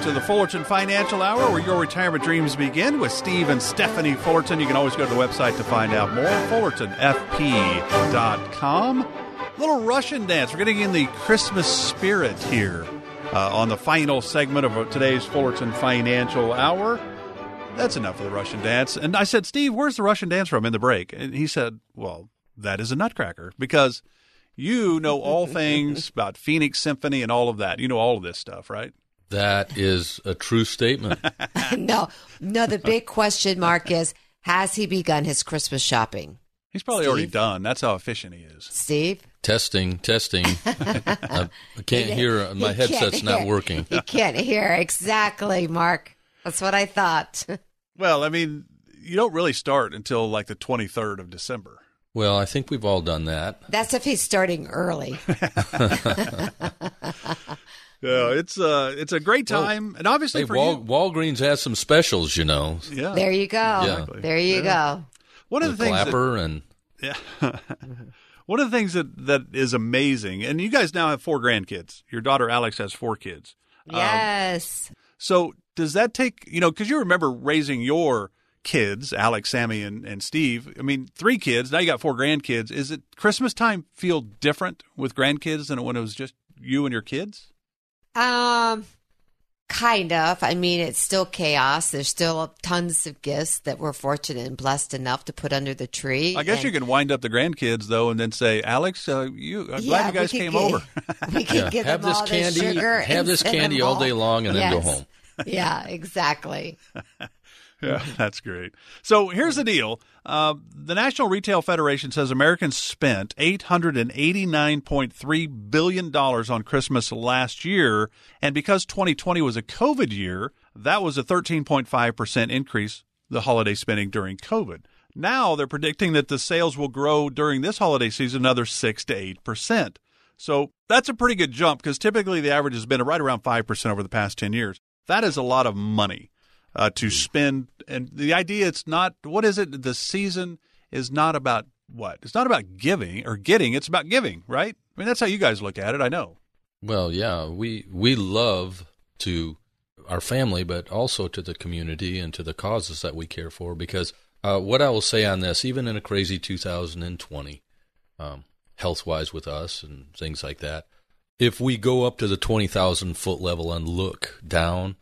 back to the Fullerton Financial Hour where your retirement dreams begin with Steve and Stephanie Fullerton. You can always go to the website to find out more. FullertonFP.com. Little Russian dance. We're getting in the Christmas spirit here uh, on the final segment of today's Fullerton Financial Hour. That's enough of the Russian dance. And I said, Steve, where's the Russian dance from in the break? And he said, Well, that is a nutcracker because you know all things about Phoenix Symphony and all of that. You know all of this stuff, right? That is a true statement. no, no. The big question mark is: Has he begun his Christmas shopping? He's probably Steve? already done. That's how efficient he is. Steve, testing, testing. I, I can't hear. My He headset's can't hear. working. He can't hear exactly, Mark. That's what I thought. Well, I mean, you don't really start until like the 23rd of December. Well, I think we've all done that. That's if he's starting early. Yeah, it's uh it's a great time, and obviously Hey, for Wal- you, Walgreens has some specials, you know. yeah. There you go. Yeah. There you go. One of The the things that, and Yeah. One of the things that, that is amazing, and you guys now have four grandkids. Your daughter Alex has four kids. Yes. So does that take, you know, because you remember raising your kids, Alex, Sammy, and, and Steve. I mean, three kids. Now you got four grandkids. Is it Christmas time feel different with grandkids than when it was just you and your kids? Um, kind of. I mean, it's still chaos. There's still tons of gifts that we're fortunate and blessed enough to put under the tree. I guess And- you can wind up the grandkids though, and then say, Alex, uh, you, I'm Yeah, glad you guys came get- over. We can yeah, give have them this all candy, the sugar. have and this candy them all day long, and then go Yes. home. Yeah, exactly. Yeah, that's great. So here's the deal: uh, the National Retail Federation says Americans spent eight hundred and eighty-nine point three billion dollars on Christmas last year, and because 2020 was a COVID year, that was a thirteen point five percent increase. The holiday spending during COVID. Now they're predicting that the sales will grow during this holiday season another six to eight percent. So that's a pretty good jump because typically the average has been right around five percent over the past ten years. That is a lot of money uh, to spend. And the idea it's not what is it? The season is not about what? It's not about giving or getting. It's about giving, right? I mean, that's how you guys look at it. I know. Well, yeah, we we love to our family, but also to the community and to the causes that we care for. Because uh, what I will say on this, even in a crazy 2020, um, health wise with us and things like that, if we go up to the 20,000 foot level and look down,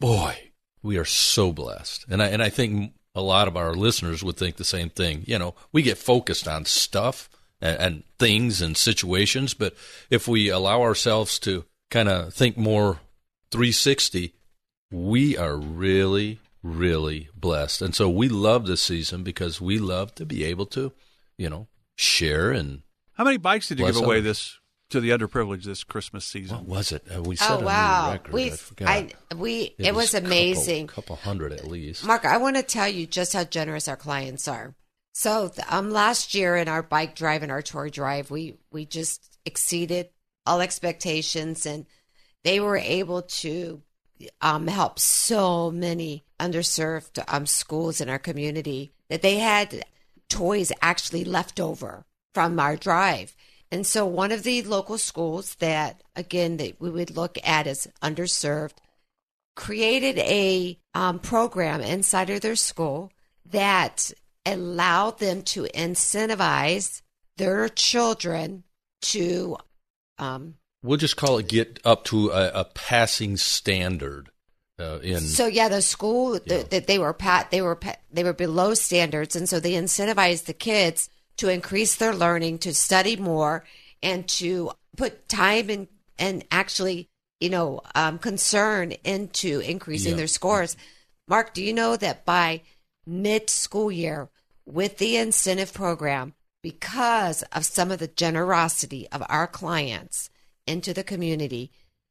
boy, we are so blessed. And I and I think a lot of our listeners would think the same thing. You know, we get focused on stuff and, and things and situations, but if we allow ourselves to kind of think more 360, we are really, really blessed. And so we love this season because we love to be able to, you know, share and How many bikes did you give away others. this to the underprivileged this Christmas season? what was it? Uh, we set Oh a new record. we I forgot. I we it, was, amazing. a couple- Couple, hundred at least. Mark, I want to tell you just how generous our clients are. So, th- um, last year in our bike drive and our tour drive, we we just exceeded all expectations, and they were able to um, help so many underserved um, schools in our community that they had toys actually left over from our drive. And so, one of the local schools that, again, that we would look at as underserved created a um, program inside of their school that allowed them to incentivize their children to um, We'll just call it get up to a, a passing standard uh, in so yeah the school that that they were pat they were pa- they were below standards. And so they incentivized the kids to increase their learning to study more and to put time and and actually you know um, concern into increasing Yeah. their scores mark do you know that by mid school year with the incentive program because of some of the generosity of our clients into the community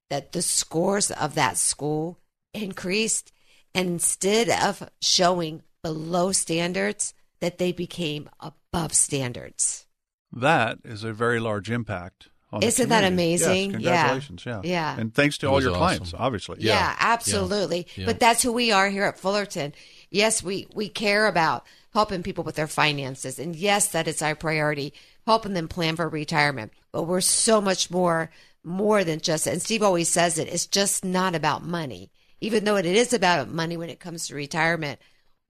that the scores of that school increased and instead of showing below standards that they became above standards That is a very large impact. Isn't that community. Yes, amazing? Yeah. congratulations. Yeah. Yeah. And thanks to all your awesome. clients, obviously. yeah, Yeah. absolutely Yeah. but that's who we are here at fullerton yes we we care about helping people with their finances and yes that is our priority helping them plan for retirement but we're so much more more than just and steve always says it it's just not about money even though it is about money when it comes to retirement,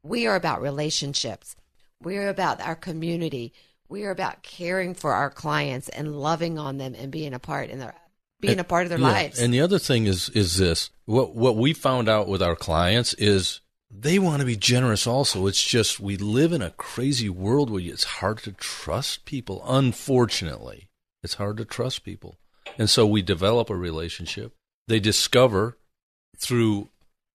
we are about relationships. We are about our community. We are about caring for our clients and loving on them and being a part in their being a part of their Yeah, lives. And the other thing is is this: what what we found out with our clients is they want to be generous. Also, it's just we live in a crazy world where it's hard to trust people. Unfortunately, it's hard to trust people, and so we develop a relationship. They discover through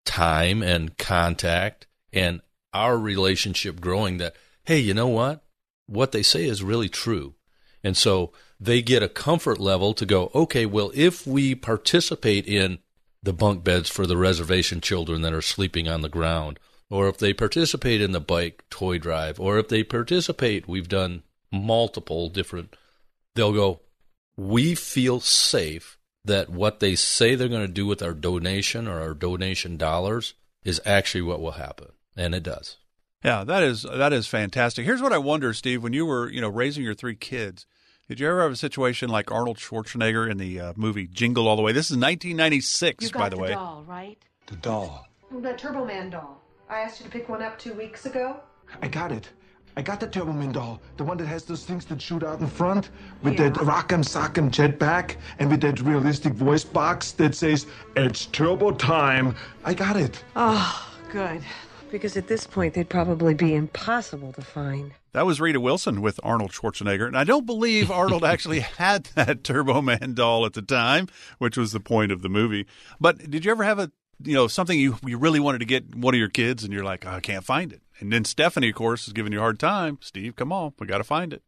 time and contact and our relationship growing that hey, you know what? What they say is really true. And so they get a comfort level to go, okay, well, if we participate in the bunk beds for the reservation children that are sleeping on the ground, or if they participate in the bike toy drive, or if they participate, we've done multiple different, they'll go, we feel safe that what they say they're going to do with our donation or our donation dollars is actually what will happen. And it does. Yeah, that is that is fantastic. Here's what I wonder, Steve, when you were, you know, raising your three kids, did you ever have a situation like Arnold Schwarzenegger in the uh, movie Jingle All the Way? This is 1996, You got by the, way. doll, right? The doll. The Turbo Man doll. I asked you to pick one up two weeks ago. I got it. I got the Turbo Man doll. The one that has those things that shoot out in front with Yeah. that rock'em sock'em jetpack and with that realistic voice box that says, It's turbo time. I got it. Oh, good. Because at this point, they'd probably be impossible to find. That was Rita Wilson with Arnold Schwarzenegger, and I don't believe Arnold actually had that Turbo Man doll at the time, which was the point of the movie. But did you ever have a you know something you you really wanted to get one of your kids, and you're like, oh, I can't find it, and then Stephanie, of course, is giving you a hard time. Steve, come on, we got to find it.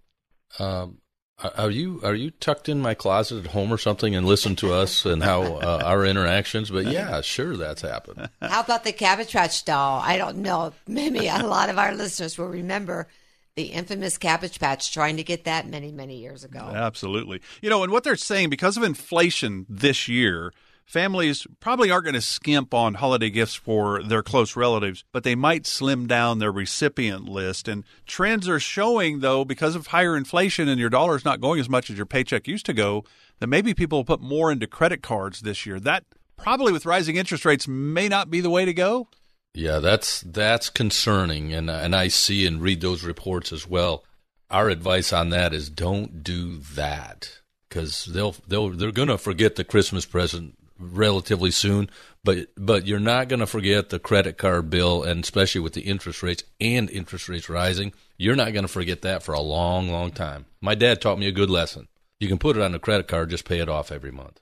Um, are- are you are you tucked in my closet at home or something and listen to us and how uh, our interactions? But yeah, sure, that's happened. How about the Cabbage Patch doll? I don't know. Maybe a lot of our listeners will remember the infamous Cabbage Patch trying to get that many, many years ago. Absolutely. You know, and what they're saying because of inflation this year, families probably aren't going to skimp on holiday gifts for their close relatives, but they might slim down their recipient list. And trends are showing, though, because of higher inflation and your dollar's not going as much as your paycheck used to go, that maybe people will put more into credit cards this year. That probably with rising interest rates may not be the way to go. Yeah, that's that's concerning, and and I see and read those reports as well. Our advice on that is don't do that because they'll they'll they're gonna forget the Christmas present relatively soon, but but you're not gonna forget the credit card bill, and especially with the interest rates and interest rates rising, you're not gonna forget that for a long, long time. My dad taught me a good lesson. You can put it on a credit card, just pay it off every month.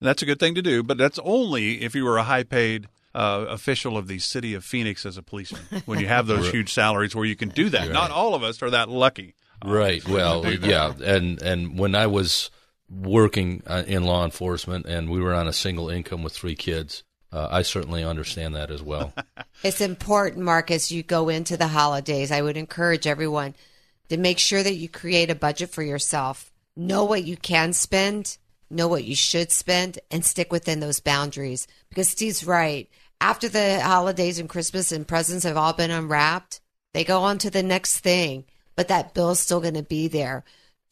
That's a good thing to do, but that's only if you were a high paid uh, official of the city of Phoenix as a policeman. When you have those huge salaries where you can do that. Right. Not all of us are that lucky. Right. Well, yeah, and and when I was working uh, in law enforcement and we were on a single income with three kids, uh, I certainly understand that as well. It's important, Mark, as you go into the holidays. I would encourage everyone to make sure that you create a budget for yourself. Know what you can spend, know what you should spend, and stick within those boundaries. Because Steve's right. After the holidays and Christmas and presents have all been unwrapped, they go on to the next thing. But that bill's still going to be there.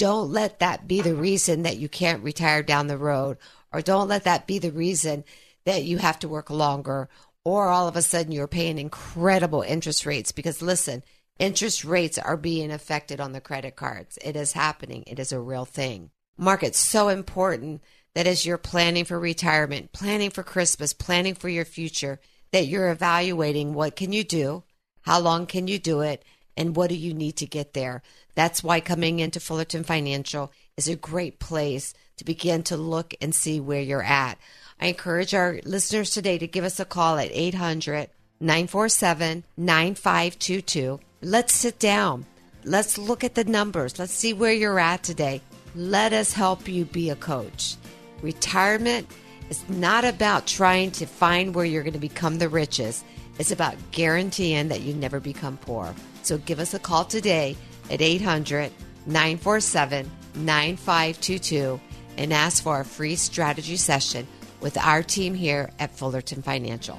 Don't let that be the reason that you can't retire down the road, or don't let that be the reason that you have to work longer, or all of a sudden you're paying incredible interest rates. Because listen, interest rates are being affected on the credit cards. It is happening, it is a real thing. Mark, it's so important that as you're planning for retirement, planning for Christmas, planning for your future, that you're evaluating what can you do, how long can you do it, and what do you need to get there. That's why coming into Fullerton Financial is a great place to begin to look and see where you're at. I encourage our listeners today to give us a call at 800 947 9522. Let's sit down. Let's look at the numbers. Let's see where you're at today. Let us help you be a coach. Retirement is not about trying to find where you're going to become the richest. It's about guaranteeing that you never become poor. So give us a call today at 800 947 9522 and ask for a free strategy session with our team here at Fullerton Financial.